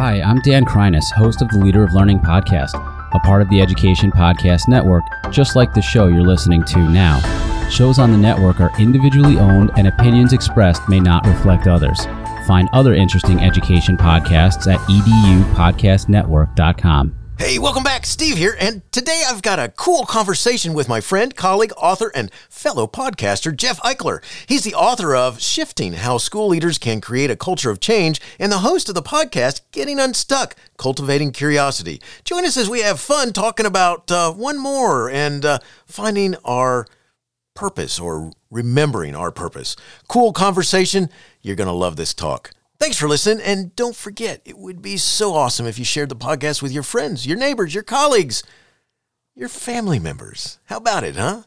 Hi, I'm Dan Kreiness, host of the Leader of Learning podcast, a part of the Education Podcast Network, just like the show you're listening to now. Shows on the network are individually owned and opinions expressed may not reflect others. Find other interesting education podcasts at edupodcastnetwork.com. Hey, welcome back. Steve here, and today I've got a cool conversation with my friend, colleague, author, and fellow podcaster, Jeff Ikler. He's the author of Shifting How School Leaders Can Create a Culture of Change and the host of the podcast, Getting Unstuck Cultivating Curiosity. Join us as we have fun talking about uh, one more and uh, finding our purpose or remembering our purpose. Cool conversation. You're going to love this talk. Thanks for listening. And don't forget, it would be so awesome if you shared the podcast with your friends, your neighbors, your colleagues, your family members. How about it, huh?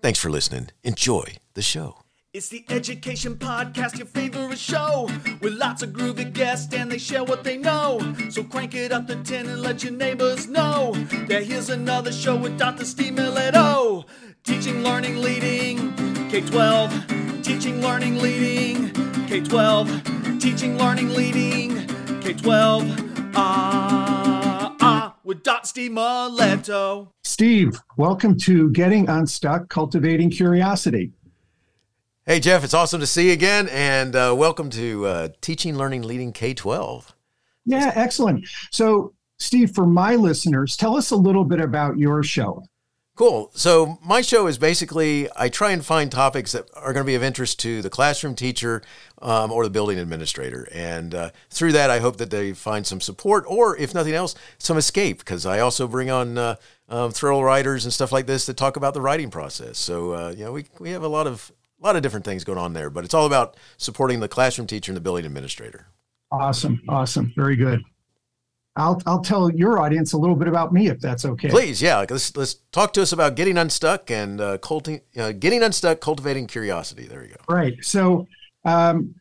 Thanks for listening. Enjoy the show. It's the Education Podcast, your favorite show, with lots of groovy guests and they share what they know. So crank it up to 10 and let your neighbors know that here's another show with Dr. Steve Miletto. Teaching, learning, leading, K 12. Teaching, learning, leading, K 12. Teaching, learning, leading, K 12. Ah, ah, with Dr. Steve Miletto. Steve, welcome to Getting Unstuck Cultivating Curiosity. Hey, Jeff, it's awesome to see you again, and uh, welcome to uh, Teaching, Learning, Leading K 12. Yeah, excellent. So, Steve, for my listeners, tell us a little bit about your show. Cool. So, my show is basically I try and find topics that are going to be of interest to the classroom teacher um, or the building administrator. And uh, through that, I hope that they find some support or, if nothing else, some escape because I also bring on uh, um, thrill writers and stuff like this that talk about the writing process. So, uh, you know, we, we have a lot of a lot of different things going on there, but it's all about supporting the classroom teacher and the building administrator. Awesome. Awesome. Very good. I'll, I'll tell your audience a little bit about me if that's okay. Please, yeah. Let's let's talk to us about getting unstuck and uh, culti- uh, getting unstuck, cultivating curiosity. There you go. Right. So, um,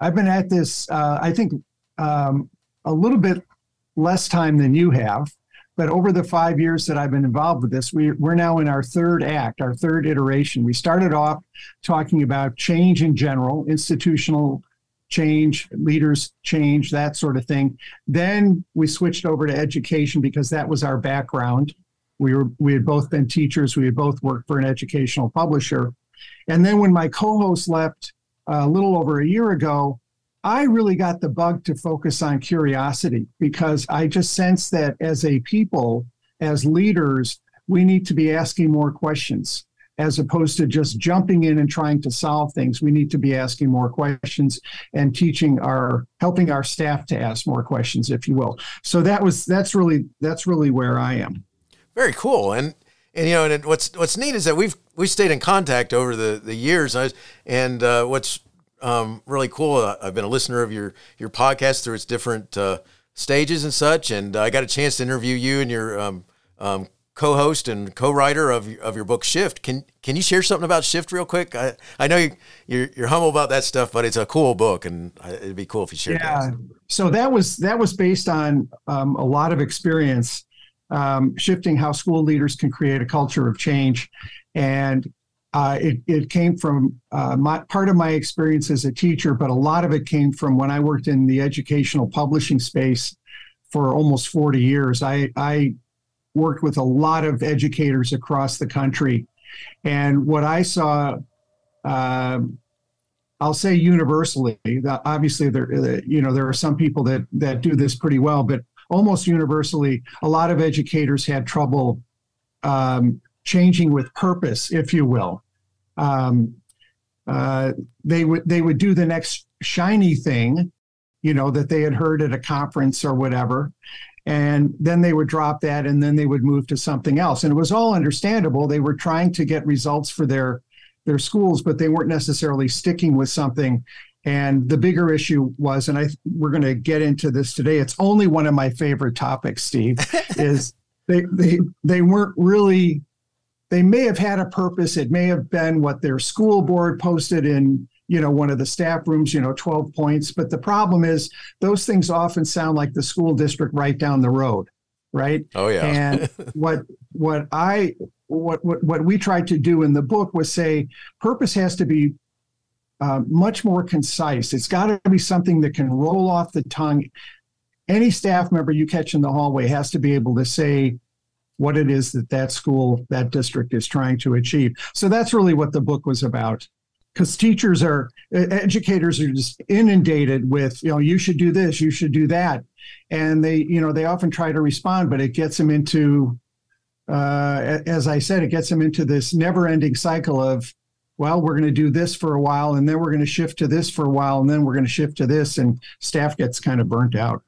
I've been at this. Uh, I think um, a little bit less time than you have, but over the five years that I've been involved with this, we, we're now in our third act, our third iteration. We started off talking about change in general, institutional change, leaders change, that sort of thing. Then we switched over to education because that was our background. We were we had both been teachers. We had both worked for an educational publisher. And then when my co-host left uh, a little over a year ago, I really got the bug to focus on curiosity because I just sense that as a people, as leaders, we need to be asking more questions as opposed to just jumping in and trying to solve things. We need to be asking more questions and teaching our helping our staff to ask more questions, if you will. So that was that's really that's really where I am. Very cool. And and you know, and what's what's neat is that we've we stayed in contact over the the years. and uh, what's um, really cool. I've been a listener of your your podcast through its different uh, stages and such, and I got a chance to interview you and your um, um, co-host and co-writer of of your book Shift. Can can you share something about Shift real quick? I I know you you're, you're humble about that stuff, but it's a cool book, and it'd be cool if you shared. Yeah. That. So that was that was based on um, a lot of experience um, shifting how school leaders can create a culture of change, and uh, it, it came from uh, my, part of my experience as a teacher, but a lot of it came from when I worked in the educational publishing space for almost 40 years. I, I worked with a lot of educators across the country. And what I saw, uh, I'll say universally, that obviously there, uh, you know, there are some people that, that do this pretty well, but almost universally, a lot of educators had trouble um, changing with purpose, if you will um, uh, they would they would do the next shiny thing, you know, that they had heard at a conference or whatever, and then they would drop that, and then they would move to something else. And it was all understandable. They were trying to get results for their their schools, but they weren't necessarily sticking with something. And the bigger issue was, and I we're going to get into this today. It's only one of my favorite topics, Steve, is they they they weren't really they may have had a purpose. It may have been what their school board posted in, you know, one of the staff rooms, you know, 12 points. But the problem is those things often sound like the school district right down the road, right? Oh yeah. and what what I what, what what we tried to do in the book was say purpose has to be uh, much more concise. It's got to be something that can roll off the tongue any staff member you catch in the hallway has to be able to say what it is that that school, that district is trying to achieve. So that's really what the book was about. Because teachers are, educators are just inundated with, you know, you should do this, you should do that. And they, you know, they often try to respond, but it gets them into, uh, as I said, it gets them into this never ending cycle of, well, we're going to do this for a while, and then we're going to shift to this for a while, and then we're going to shift to this, and staff gets kind of burnt out.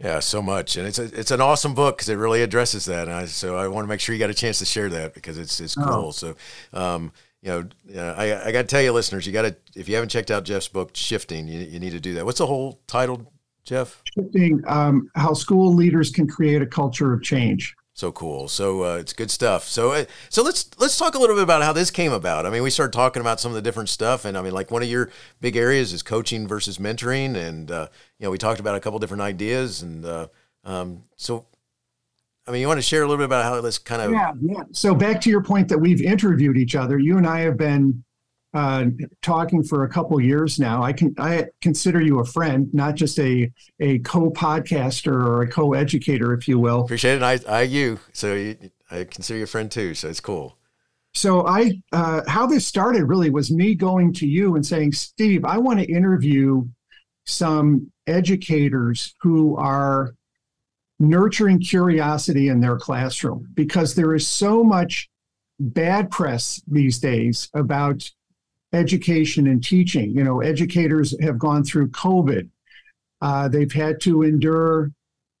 Yeah, so much, and it's a, it's an awesome book because it really addresses that. And I, so I want to make sure you got a chance to share that because it's it's cool. Oh. So, um, you know, uh, I I got to tell you, listeners, you got to if you haven't checked out Jeff's book, Shifting, you, you need to do that. What's the whole title, Jeff? Shifting: um, How School Leaders Can Create a Culture of Change. So cool. So uh, it's good stuff. So uh, so let's let's talk a little bit about how this came about. I mean, we started talking about some of the different stuff, and I mean, like one of your big areas is coaching versus mentoring, and uh, you know, we talked about a couple different ideas, and uh, um, so. I mean, you want to share a little bit about how this kind of yeah, yeah. So back to your point that we've interviewed each other. You and I have been uh, talking for a couple years now. I can I consider you a friend, not just a a co-podcaster or a co-educator, if you will. Appreciate it. I I you so you, I consider you a friend too. So it's cool. So I uh, how this started really was me going to you and saying, Steve, I want to interview some educators who are nurturing curiosity in their classroom because there is so much bad press these days about education and teaching. You know, educators have gone through COVID. Uh, they've had to endure,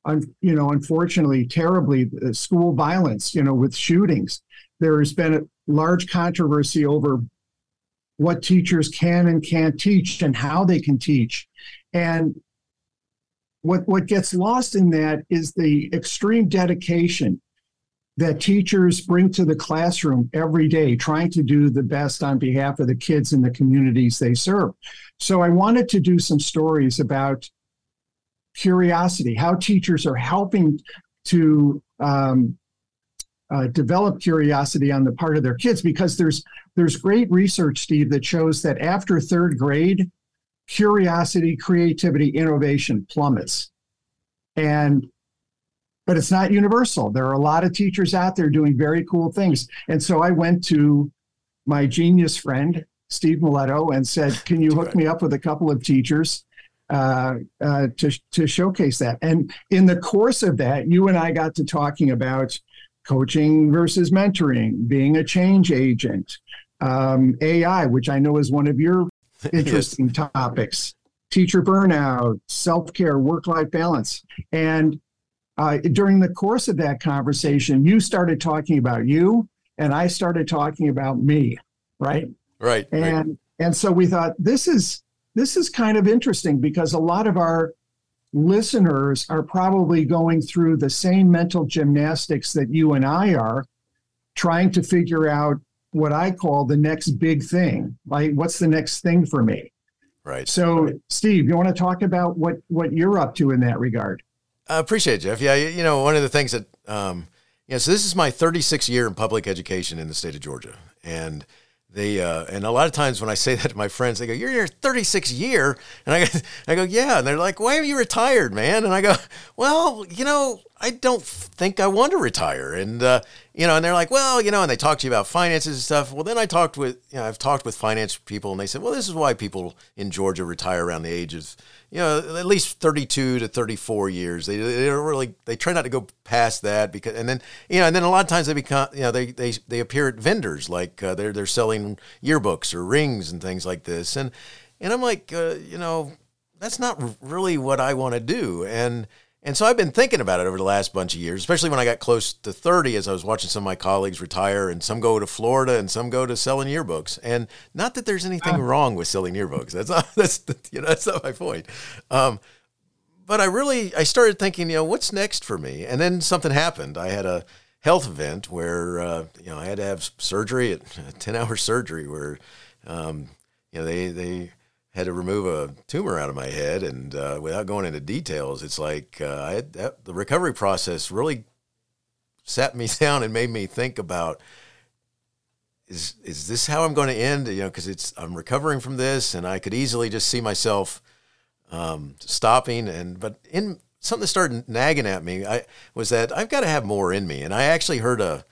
un, you know, unfortunately, terribly, uh, school violence. You know, with shootings. There has been a large controversy over what teachers can and can't teach and how they can teach, and what what gets lost in that is the extreme dedication that teachers bring to the classroom every day, trying to do the best on behalf of the kids in the communities they serve. So I wanted to do some stories about curiosity, how teachers are helping to um, uh, develop curiosity on the part of their kids, because there's there's great research, Steve, that shows that after third grade, curiosity, creativity, innovation plummets. And but it's not universal. There are a lot of teachers out there doing very cool things. And so I went to my genius friend, Steve Miletto, and said, Can you hook me up with a couple of teachers uh, uh, to, to showcase that? And in the course of that, you and I got to talking about coaching versus mentoring, being a change agent, um, AI, which I know is one of your interesting yes. topics, teacher burnout, self care, work life balance. And uh, during the course of that conversation, you started talking about you, and I started talking about me, right? Right. And right. and so we thought this is this is kind of interesting because a lot of our listeners are probably going through the same mental gymnastics that you and I are, trying to figure out what I call the next big thing. Like, what's the next thing for me? Right. So, right. Steve, you want to talk about what what you're up to in that regard? I appreciate it, Jeff. Yeah, you, know, one of the things that, um, yeah, so this is my 36th year in public education in the state of Georgia. And they, uh, and a lot of times when I say that to my friends, they go, You're your 36th year. And I go, I go, Yeah. And they're like, Why are you retired, man? And I go, Well, you know, I don't think I want to retire. And, uh, you know, and they're like, well, you know, and they talk to you about finances and stuff. Well, then I talked with, you know, I've talked with finance people and they said, well, this is why people in Georgia retire around the age of, you know, at least 32 to 34 years. They, they don't really, they try not to go past that because, and then, you know, and then a lot of times they become, you know, they, they, they appear at vendors, like uh, they're, they're selling yearbooks or rings and things like this. And, and I'm like, uh, you know, that's not really what I want to do. And, and so I've been thinking about it over the last bunch of years, especially when I got close to 30 as I was watching some of my colleagues retire and some go to Florida and some go to selling yearbooks. And not that there's anything wrong with selling yearbooks. That's not, that's, you know, that's not my point. Um, but I really, I started thinking, you know, what's next for me? And then something happened. I had a health event where, uh, you know, I had to have surgery, a 10 hour surgery where, um, you know, they, they, had to remove a tumor out of my head, and uh, without going into details, it's like uh, had that, the recovery process really sat me down and made me think about is is this how I'm going to end? You know, because it's I'm recovering from this, and I could easily just see myself um, stopping. And but in something that started nagging at me, I was that I've got to have more in me. And I actually heard a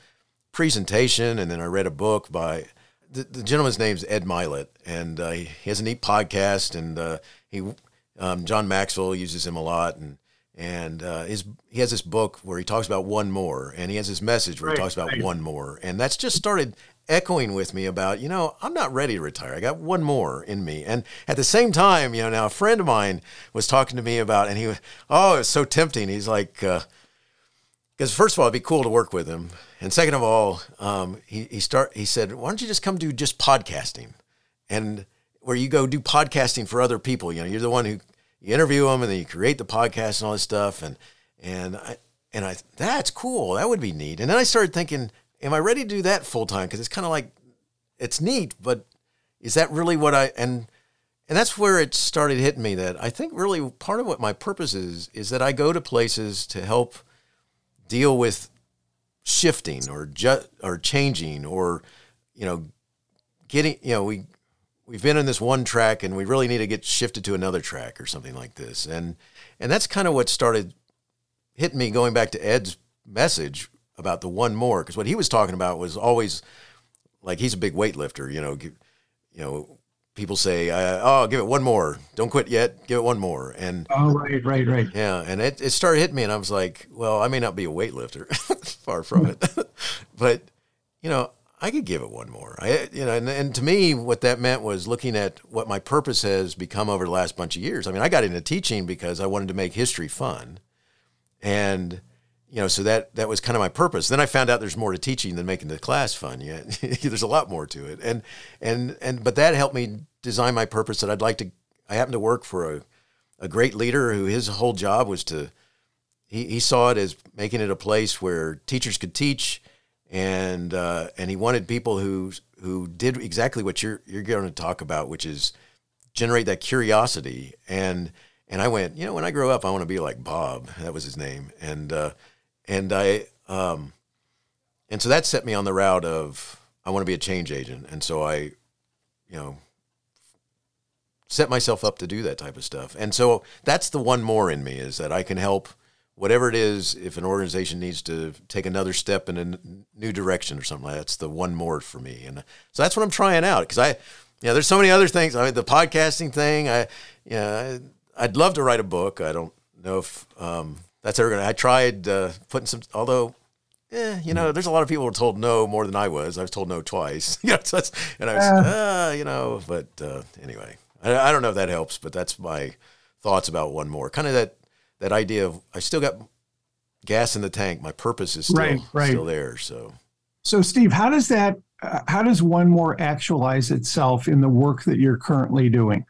presentation, and then I read a book by the, the gentleman's name's Ed Mylett, and uh, he has a neat podcast, and uh, he um, John Maxwell uses him a lot, and and uh, his he has this book where he talks about one more, and he has this message where Right, he talks about right. one more, and that's just started echoing with me about you know I'm not ready to retire. I got one more in me, and at the same time, you know, now a friend of mine was talking to me about, and he was oh, it's so tempting. He's like. Uh, because first of all, it'd be cool to work with him, and second of all, um, he he start he said, "Why don't you just come do just podcasting, and where you go do podcasting for other people? You know, you're the one who you interview them, and then you create the podcast and all this stuff, and and I and I that's cool. That would be neat. And then I started thinking, am I ready to do that full time? Because it's kind of like it's neat, but is that really what I and and that's where it started hitting me that I think really part of what my purpose is is that I go to places to help deal with shifting or ju- or changing or you know getting you know we we've been in this one track and we really need to get shifted to another track or something like this. And and that's kind of what started hitting me going back to Ed's message about the one more because what he was talking about was always like he's a big weightlifter you know you know people say uh, oh give it one more don't quit yet give it one more and Oh, right, right, right. yeah, and it, it started hitting me, and I was like, well, I may not be a weightlifter, far from it, but you know, I could give it one more. I, you know, and, and to me, what that meant was looking at what my purpose has become over the last bunch of years. I mean, I got into teaching because I wanted to make history fun, and you know, so that that was kind of my purpose. Then I found out there's more to teaching than making the class fun. Yeah, there's a lot more to it, and and and but that helped me design my purpose. That I'd like to. I happen to work for a a great leader who his whole job was to he, he saw it as making it a place where teachers could teach and uh, and he wanted people who who did exactly what you're you're going to talk about which is generate that curiosity and and I went you know when I grow up I want to be like Bob that was his name and uh, and I um, and so that set me on the route of I want to be a change agent and so I you know set myself up to do that type of stuff. And so that's the one more in me is that I can help whatever it is if an organization needs to take another step in a new direction or something. That's the one more for me. And so that's what I'm trying out because I, know, there's so many other things. I mean, the podcasting thing, I, I, I'd love to write a book. I don't know if um, that's ever to, I tried uh, putting some, although yeah, you know, there's a lot of people who were told no more than I was. I was told no twice. you know, so and I was, uh, you know, but uh, anyway, I, I don't know if that helps, but that's my thoughts about one more. Kind of that that idea of I still got gas in the tank. My purpose is still Right, right. still there. So So, Steve, how does that, uh, how does one more actualize itself in the work that you're currently doing?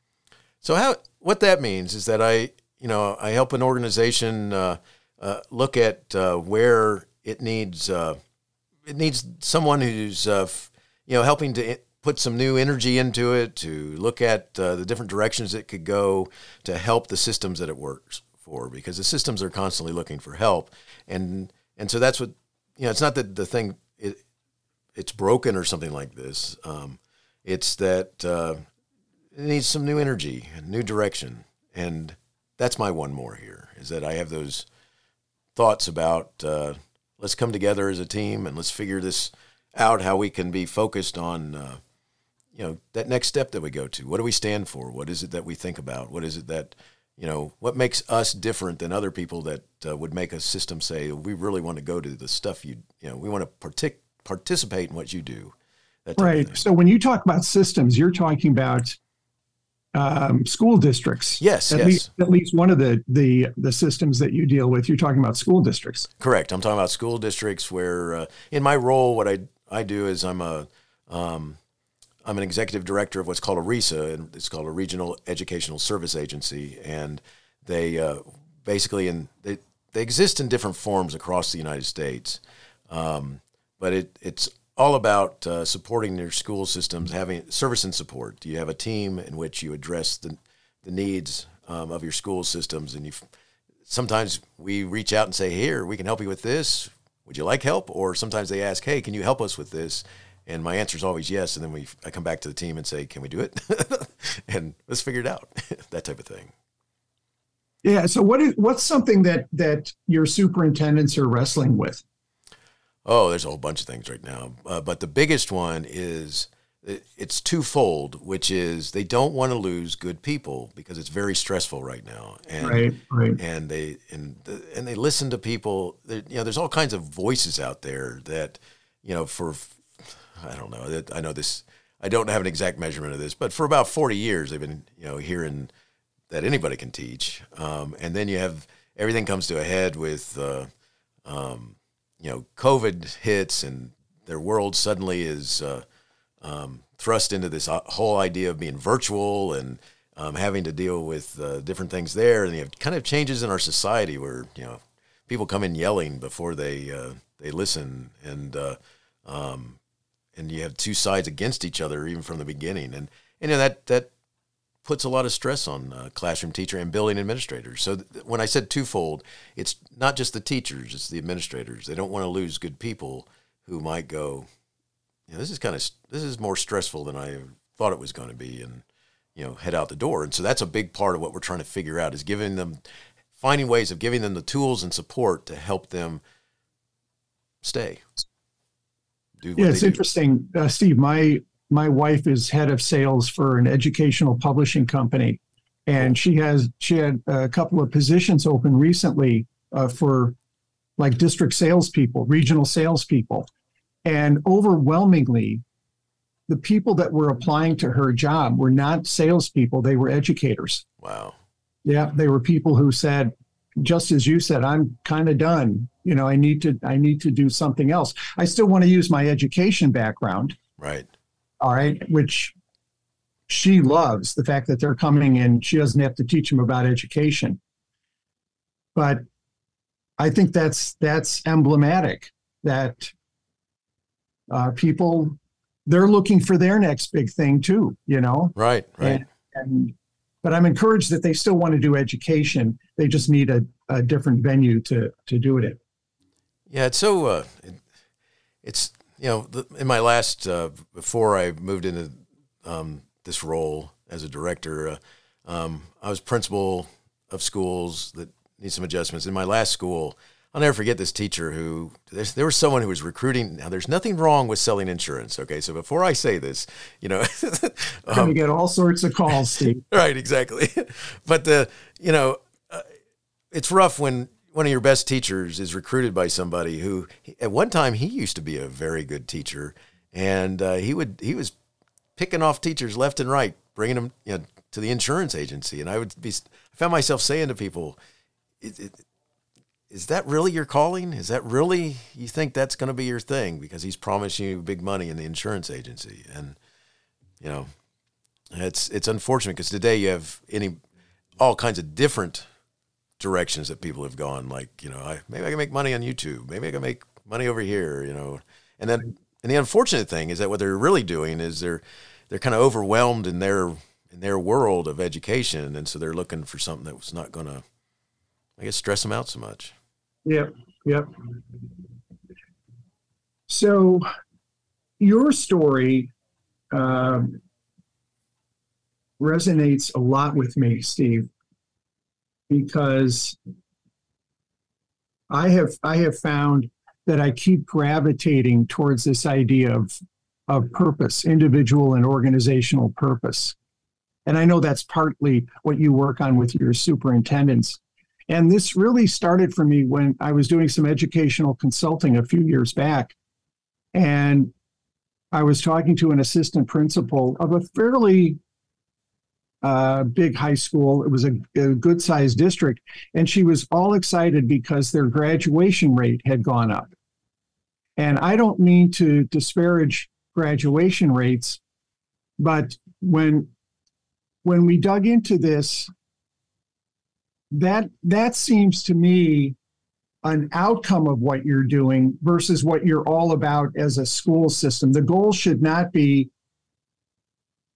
So how what that means is that I you know I help an organization uh, uh, look at uh, where it needs uh, it needs someone who's uh, you know helping to put some new energy into it to look at uh, the different directions it could go to help the systems that it works for because the systems are constantly looking for help. And and so that's what you know it's not that the thing it, it's broken or something like this. Um, it's that it needs some new energy new direction. And that's my one more here is that i have those thoughts about uh, let's come together as a team and let's figure this out how we can be focused on uh, you know that next step that we go to. What do we stand for? What is it that we think about? What is it that you know what makes us different than other people that uh, would make a system say we really want to go to the stuff you you know we want to partic- participate in what you do. Right. So, when you talk about systems, you're talking about um, school districts. Yes, At yes. least, at least one of the the the systems that you deal with, you're talking about school districts. Correct. I'm talking about school districts where, uh, in my role, what I I do is I'm a um, I'm an executive director of what's called a RESA, and it's called a Regional Educational Service Agency, and they uh, basically in they they exist in different forms across the United States, um, but it it's all about uh, supporting their school systems, having service and support. You have a team in which you address the the needs um, of your school systems, and you sometimes we reach out and say, "Here, we can help you with this. Would you like help?" Or sometimes they ask, "Hey, can you help us with this?" And my answer is always yes. And then we, I come back to the team and say, "Can we do it?" and let's figure it out. that type of thing. Yeah. So what is what's something that that your superintendents are wrestling with? Oh, there's a whole bunch of things right now, uh, but the biggest one is it's twofold, which is they don't want to lose good people because it's very stressful right now, and right, right. and they and and they listen to people. You know, there's all kinds of voices out there that you know for I don't know. I know this. I don't have an exact measurement of this, but for about 40 years, they've been you know hearing that anybody can teach, um, and then you have everything comes to a head with uh, um, you know COVID hits and their world suddenly is. Uh, um, thrust into this uh, whole idea of being virtual and um, having to deal with uh, different things there, and you have kind of changes in our society where you know people come in yelling before they uh, they listen, and uh, um, and you have two sides against each other even from the beginning, and and you know, that that puts a lot of stress on uh, classroom teacher and building administrators. So th- when I said twofold, it's not just the teachers; it's the administrators. They don't want to lose good people who might go, you know, this is kind of this is more stressful than I thought it was going to be, and you know, head out the door. And so that's a big part of what we're trying to figure out is giving them, finding ways of giving them the tools and support to help them stay. yeah, it's interesting, uh, Steve. My my wife is head of sales for an educational publishing company, and she has she had a couple of positions open recently uh, for like district salespeople, regional salespeople, and overwhelmingly, the people that were applying to her job were not salespeople, they were educators. Wow. Yeah, they were people who said, just as you said, I'm kind of done. You know, I need to I need to do something else. I still want to use my education background. Right. All right, which she loves the fact that they're coming and she doesn't have to teach them about education. But I think that's that's emblematic that uh, people they're looking for their next big thing too you know? Right right. And, and but i'm encouraged that they still want to do education they just need a, a different venue to to do it in. Yeah it's so uh, it, it's you know the, in my last uh, before i moved into um, this role as a director uh, um, i was principal of schools that need some adjustments in my last school I'll never forget this teacher who there was someone who was recruiting. Now, there's nothing wrong with selling insurance. Okay, so before I say this, you know, um, get all sorts of calls, Steve. right, exactly. But the you know, uh, it's rough when one of your best teachers is recruited by somebody who, at one time, he used to be a very good teacher, and uh, he would he was picking off teachers left and right, bringing them you know, to the insurance agency, and I would be I found myself saying to people. Is that really your calling? Is that really you think that's going to be your thing because he's promising you big money in the insurance agency? And you know, it's it's unfortunate because today you have any all kinds of different directions that people have gone. Like you know, I, maybe I can make money on YouTube. Maybe I can make money over here. You know, and then and the unfortunate thing is that what they're really doing is they're they're kind of overwhelmed in their in their world of education, and so they're looking for something that was not going to, I guess, stress them out so much. Yep. Yep. So your story um, resonates a lot with me, Steve, because I have I have found that I keep gravitating towards this idea of of purpose, individual and organizational purpose. And I know that's partly what you work on with your superintendents. And this really started for me when I was doing some educational consulting a few years back. And I was talking to an assistant principal of a fairly uh, big high school. It was a, a good sized district. And she was all excited because their graduation rate had gone up. And I don't mean to disparage graduation rates, but when when we dug into this that that seems to me an outcome of what you're doing versus what you're all about as a school system. The goal should not be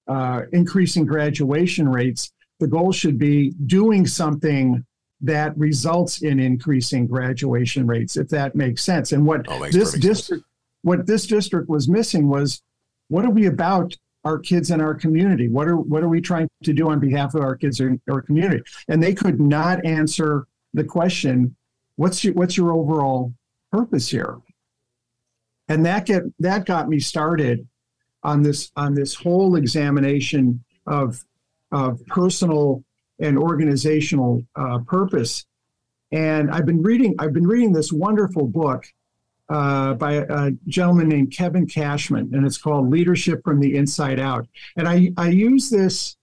uh, increasing graduation rates. The goal should be doing something that results in increasing graduation rates, if that makes sense. And what oh, this district, sense. what this district was missing was, what are we about our kids in our community? What are what are we trying to do on behalf of our kids in our community? And they could not answer the question, what's your what's your overall purpose here? And that get that got me started on this on this whole examination of of personal and organizational uh, purpose. And I've been reading I've been reading this wonderful book uh, by a, gentleman named Kevin Cashman, and it's called Leadership from the Inside Out. And I, I use this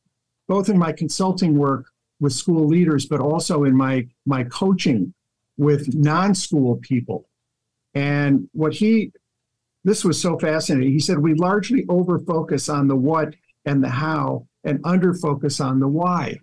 both in my consulting work with school leaders, but also in my, my coaching with non school people. And what he, this was so fascinating. He said, We largely over focus on the what and the how and under focus on the why.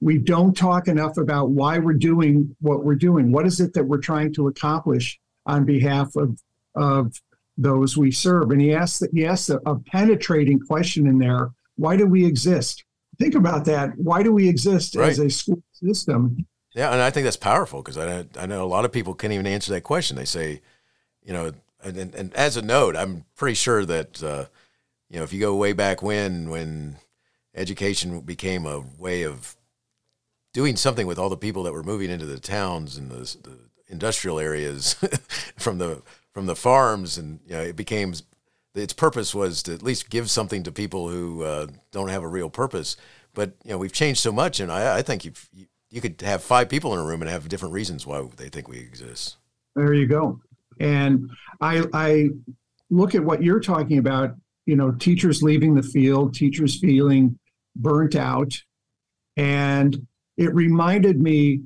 We don't talk enough about why we're doing what we're doing. What is it that we're trying to accomplish? on behalf of of those we serve. And he asked that he asked a, a penetrating question in there: Why do we exist? Think about that. Why do we exist right. as a school system? Yeah, and I think that's powerful because I I know a lot of people can't even answer that question. They say, you know, and, and, and as a note, I'm pretty sure that uh, you know if you go way back when when education became a way of doing something with all the people that were moving into the towns and the, the industrial areas from the from the farms, and you know, it became its purpose was to at least give something to people who uh, don't have a real purpose. But you know, we've changed so much, and I, I think you you could have five people in a room and have different reasons why they think we exist. There you go. And I I look at what you're talking about. You know, teachers leaving the field, teachers feeling burnt out, and it reminded me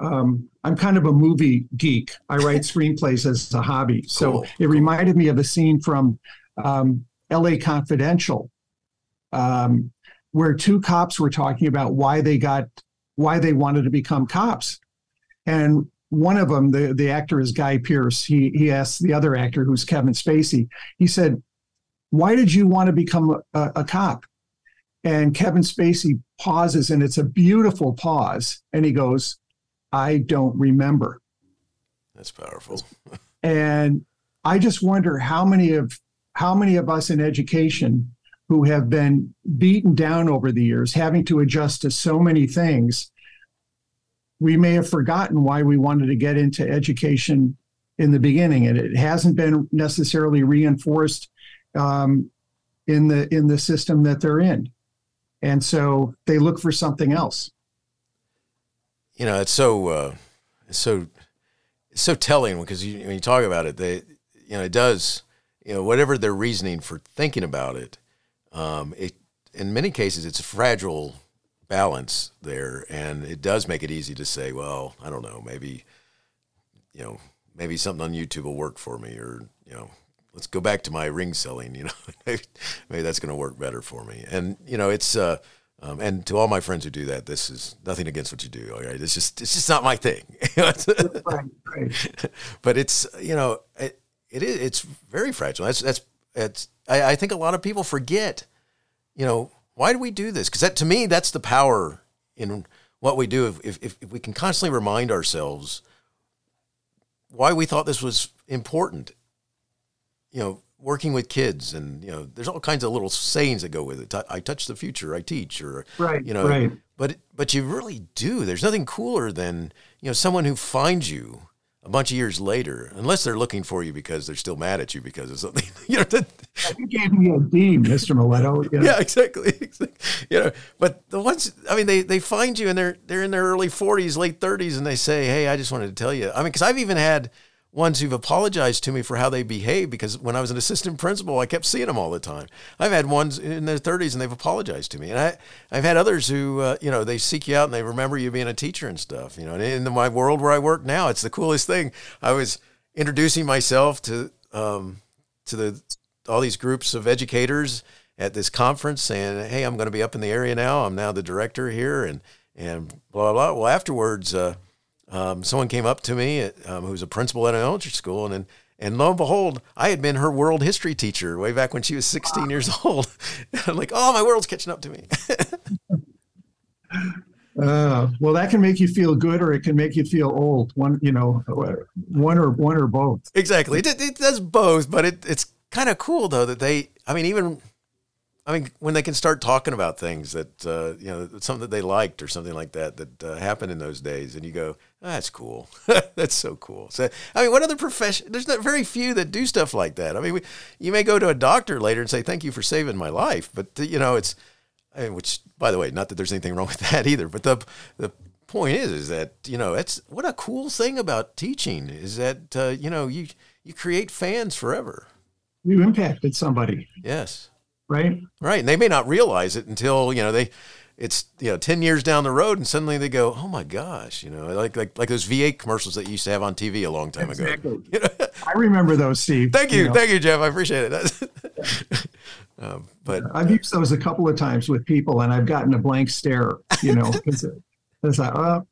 um, I'm kind of a movie geek. I write screenplays as a hobby. So cool. it reminded me of a scene from um, LA Confidential, um, where two cops were talking about why they got why they wanted to become cops. And one of them, the, the actor is Guy Pearce. He he asked the other actor, who's Kevin Spacey, he said, Why did you want to become a, a cop? And Kevin Spacey pauses, and it's a beautiful pause. And he goes, I don't remember. That's powerful. and I just wonder how many of how many of us in education who have been beaten down over the years, having to adjust to so many things, we may have forgotten why we wanted to get into education in the beginning, and it hasn't been necessarily reinforced um, in the in the system that they're in, and so they look for something else. You know, it's so uh, it's so it's so telling because you, when you talk about it, they you know it does you know whatever their reasoning for thinking about it, um, it in many cases it's a fragile balance there, and it does make it easy to say, well, I don't know, maybe you know maybe something on YouTube will work for me, or you know let's go back to my ring selling. You know, maybe, maybe that's going to work better for me. And you know, it's uh, um, and to all my friends who do that, this is nothing against what you do. All right, it's just it's just not my thing. But it's you know it, it is it's very fragile. That's that's it's. I, I think a lot of people forget. You know why do we do this? Because that to me that's the power in what we do. If, if if we can constantly remind ourselves why we thought this was important. You know working with kids and you know there's all kinds of little sayings that go with it i touch the future i teach or right you know right. but but you really do there's nothing cooler than you know someone who finds you a bunch of years later unless they're looking for you because they're still mad at you because of something you know that, you gave me a D, mr Miletto know? yeah exactly, exactly you know but the ones i mean they they find you and they're they're in their early 40s late 30s and they say hey i just wanted to tell you i mean because i've even had ones who've apologized to me for how they behave because when I was an assistant principal, I kept seeing them all the time. I've had ones in their 30s and they've apologized to me. And I, I've had others who, uh, you know, they seek you out and they remember you being a teacher and stuff. You know, and in my world where I work now, it's the coolest thing. I was introducing myself to, um, to the, all these groups of educators at this conference saying, Hey, I'm going to be up in the area now. I'm now the director here and, and blah, blah, blah. Well, afterwards, uh, um, someone came up to me at, um, who was a principal at an elementary school, and, and and lo and behold, I had been her world history teacher way back when she was 16 years old. I'm like, oh, my world's catching up to me. uh, well, that can make you feel good, or it can make you feel old. One, you know, one or one or both. Exactly. It, it does both, but it, it's kind of cool though that they. I mean, even I mean, when they can start talking about things that uh, you know, something that they liked or something like that that uh, happened in those days, and you go, oh, "That's cool. that's so cool." So, I mean, what other profession? There's not very few that do stuff like that. I mean, we, you may go to a doctor later and say, "Thank you for saving my life," but you know, it's, I mean, which, by the way, not that there's anything wrong with that either. But the the point is, is that you know, it's what a cool thing about teaching is that uh, you know you you create fans forever. You impacted somebody. Yes right? Right. And they may not realize it until, you know, they it's you know 10 years down the road and suddenly they go oh my gosh you know like like like those v8 commercials that you used to have on tv a long time exactly. ago i remember those steve thank you, you know. thank you jeff i appreciate it um, but i've used those a couple of times with people and i've gotten a blank stare you know it's, it's like oh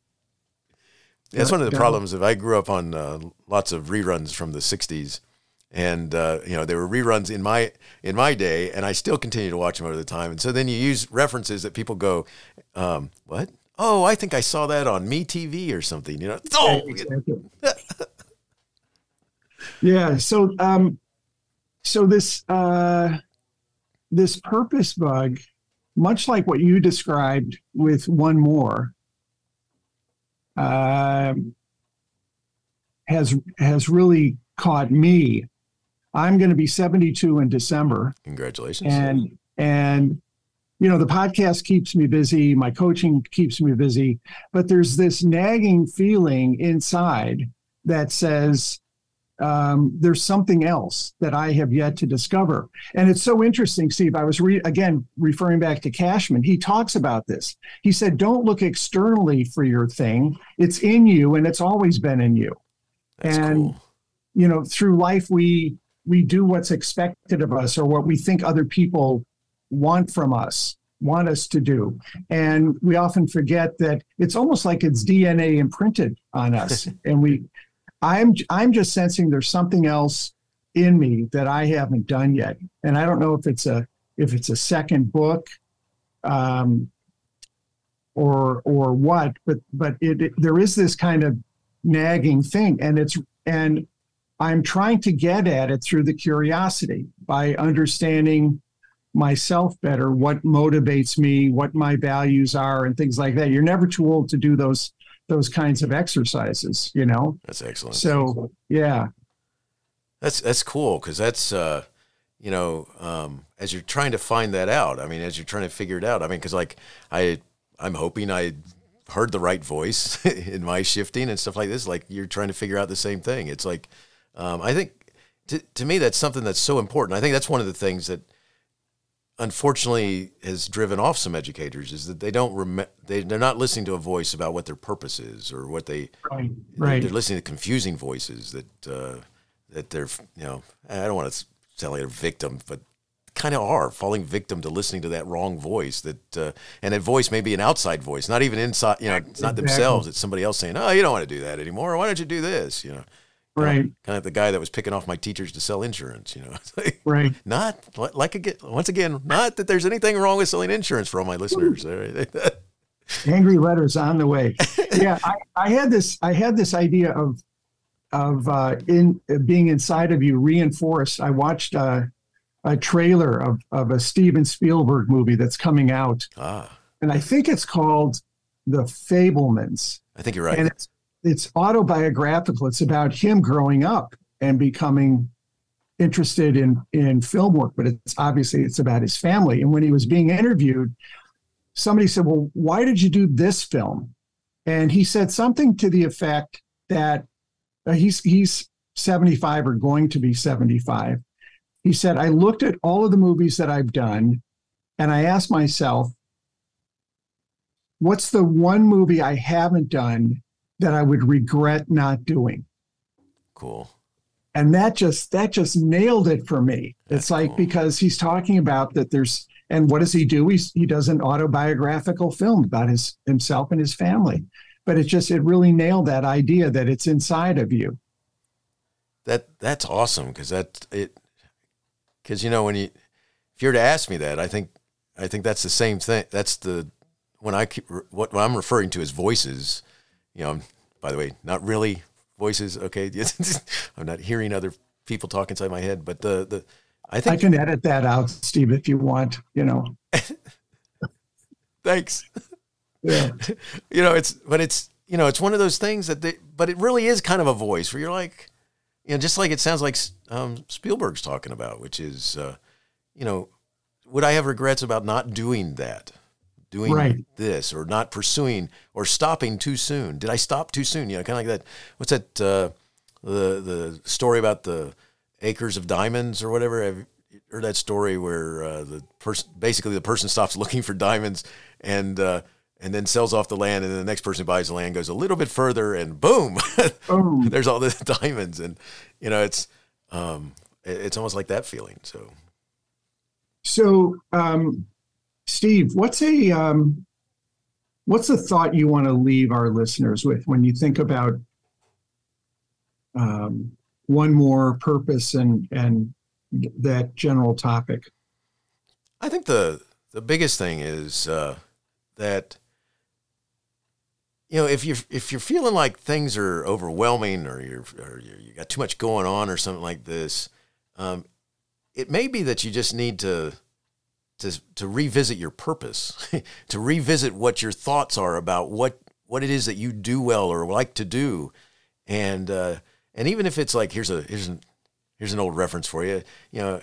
that's one of the problems if i grew up on uh, lots of reruns from the 60s and uh, you know there were reruns in my in my day, and I still continue to watch them over the time. And so then you use references that people go, um, "What? Oh, I think I saw that on Me TV or something." You know? Oh, yeah. So, um, so this uh, this purpose bug, much like what you described with one more, uh, has has really caught me I'm going to be 72 in December. Congratulations. And and you know the podcast keeps me busy, my coaching keeps me busy, but there's this nagging feeling inside that says um, there's something else that I have yet to discover. And it's so interesting, Steve. I was re- again referring back to Cashman. He talks about this. He said, "Don't look externally for your thing. It's in you, and it's always been in you." That's and cool. you know, through life, we we do what's expected of us or what we think other people want from us want us to do. And we often forget that it's almost like it's dna imprinted on us. And we i'm i'm just sensing there's something else in me that i haven't done yet. And i don't know if it's a if it's a second book um or or what but but it, it there is this kind of nagging thing and it's and I'm trying to get at it through the curiosity by understanding myself better, what motivates me, what my values are, and things like that. You're never too old to do those those kinds of exercises, you know. That's excellent. So yeah, that's that's cool because that's uh, you know um, as you're trying to find that out. I mean, as you're trying to figure it out. I mean, because like I I'm hoping I heard the right voice in my shifting and stuff like this. Like you're trying to figure out the same thing. It's like um, I think to, to me that's something that's so important. I think that's one of the things that unfortunately has driven off some educators is that they don't rem- they they're not listening to a voice about what their purpose is or what they right, right. They're, listening to confusing voices that uh, that they're you know I don't want to sound like a victim, but kind of are falling victim to listening to that wrong voice that uh, and that voice may be an outside voice not even inside you know it's not themselves it's somebody else saying oh you don't want to do that anymore why don't you do this you know right. kind of the guy that was picking off my teachers to sell insurance you know? Right. not like again once again not that there's anything wrong with selling insurance for all my listeners. Angry letters on the way. Yeah I, I, had this i had this idea of of uh, in uh, being inside of you reinforced. I watched uh, a trailer of, of a steven spielberg movie that's coming out. Ah. and i think it's called the Fabelmans. i think you're right. And it's it's autobiographical. It's about him growing up and becoming interested in in film work, but it's obviously it's about his family. And when he was being interviewed, somebody said, "Well, why did you do this film?" And he said something to the effect that uh, he's he's 75 or going to be 75. He said, "I looked at all of the movies that I've done, and I asked myself." What's the one movie I haven't done that I would regret not doing. Cool. And that just that just nailed it for me. That's it's like cool. because he's talking about that there's and what does he do? He's, he does an autobiographical film about his himself and his family. But it just it really nailed that idea that it's inside of you. That that's awesome because that it because you know when you if you were to ask me that I think I think that's the same thing. That's the when I keep what, what I'm referring to as voices you know, by the way, not really voices. Okay, I'm not hearing other people talk inside my head, but the the I think I can edit that out, Steve, if you want. You know. thanks. Yeah. you know, it's but it's you know, it's one of those things that they, but it really is kind of a voice where you're like, you know, just like it sounds like um, Spielberg's talking about, which is, uh, you know, would I have regrets about not doing that, doing Right. this, or not pursuing, or stopping too soon? Did I stop too soon? You know, kind of like that. What's that? Uh, the the story about the acres of diamonds or whatever. Have you heard that story where uh, the person, basically, the person stops looking for diamonds and. Uh, and then sells off the land, and then the next person who buys the land goes a little bit further, and boom, Boom. there's all the diamonds, and you know it's um, it's almost like that feeling. So So, um, Steve, what's a um, what's a thought you want to leave our listeners with when you think about um, one more purpose and and that general topic? I think the the biggest thing is uh, that you know if you're if you're feeling like things are overwhelming or you're or you got too much going on or something like this, um, it may be that you just need to to to revisit your purpose, to revisit what your thoughts are about what what it is that you do well or like to do, and uh, and even if it's like here's a here's an here's an old reference for you, you know,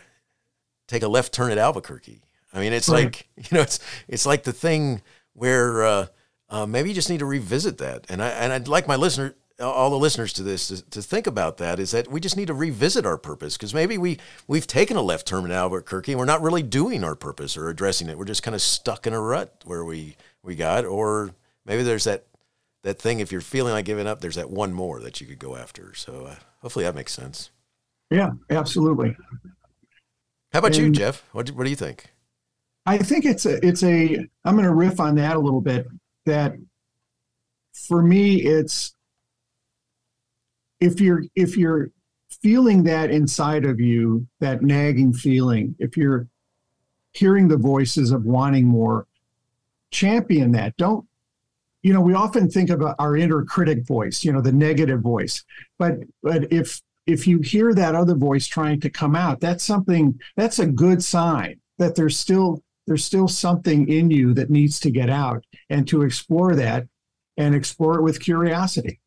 take a left turn at Albuquerque. I mean, it's Right. like you know, it's it's like the thing where uh, uh, maybe you just need to revisit that. And I and I'd like my listener, all the listeners to this, to, to think about that. Is that we just need to revisit our purpose because maybe we we've taken a left turn in Albuquerque and we're not really doing our purpose or addressing it. We're just kind of stuck in a rut where we we got, or maybe there's that that thing. If you're feeling like giving up, there's that one more that you could go after. So uh, hopefully that makes sense. Yeah, absolutely. How about you, Jeff? What what do you think? I think it's a it's a I'm going to riff on that a little bit. That for me, it's if you're if you're feeling that inside of you, that nagging feeling, if you're hearing the voices of wanting more, champion that. Don't you know? We often think about our inner critic voice, you know, the negative voice, but but if if you hear that other voice trying to come out, that's something that's a good sign that there's still there's still something in you that needs to get out and to explore that and explore it with curiosity.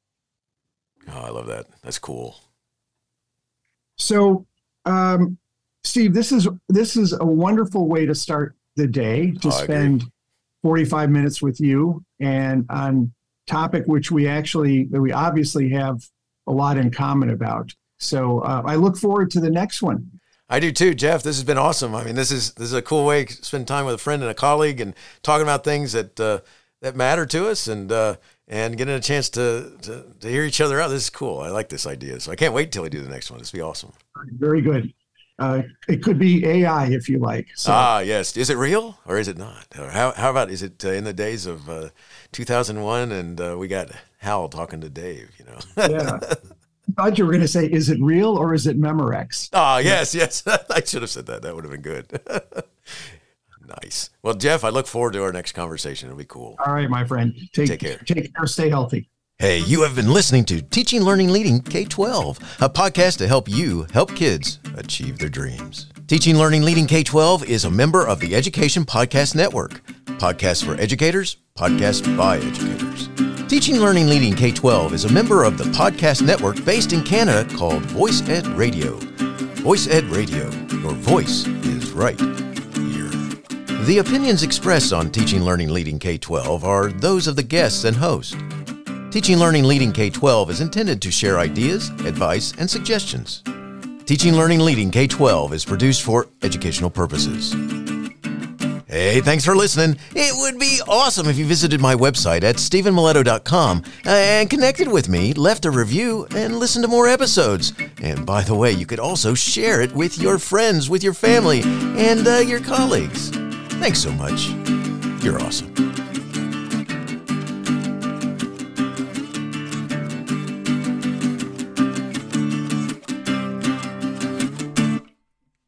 Oh, I love that. That's cool. So, um, Steve, this is this is a wonderful way to start the day to Oh, spend 45 minutes with you and on topic which we actually we obviously have a lot in common about. So uh, I look forward to the next one. I do too, Jeff. This has been awesome. I mean, this is this is a cool way to spend time with a friend and a colleague and talking about things that uh, that matter to us and uh, and getting a chance to, to to hear each other out. This is cool. I like this idea. So I can't wait till we do the next one. This will be awesome. Very good. Uh, it could be AI if you like. So. Ah, yes. Is it real or is it not? Or how how about is it uh, in the days of uh, 2001 and uh, we got Hal talking to Dave? You know. yeah. I thought you were going to say, is it real or is it Memorex? Ah, yes, yes. I should have said that. That would have been good. nice. Well, Jeff, I look forward to our next conversation. It'll be cool. All right, my friend. Take, Take care. Take care. Stay healthy. Hey, you have been listening to Teaching, Learning, Leading K 12, a podcast to help you help kids achieve their dreams. Teaching, Learning, Leading K 12 is a member of the Education Podcast Network. Podcasts for educators, podcasts by educators. Teaching, Learning, Leading K 12 is a member of the podcast network based in Canada called Voice Ed Radio. Voice Ed Radio, your voice is right. The opinions expressed on Teaching, Learning, Leading K 12 are those of the guests and host. Teaching Learning Leading K 12 is intended to share ideas, advice, and suggestions. Teaching Learning Leading K 12 is produced for educational purposes. Hey, thanks for listening. It would be awesome if you visited my website at stephenmiletto.com and connected with me, left a review, and listened to more episodes. And by the way, you could also share it with your friends, with your family, and uh, your colleagues. Thanks so much. You're awesome.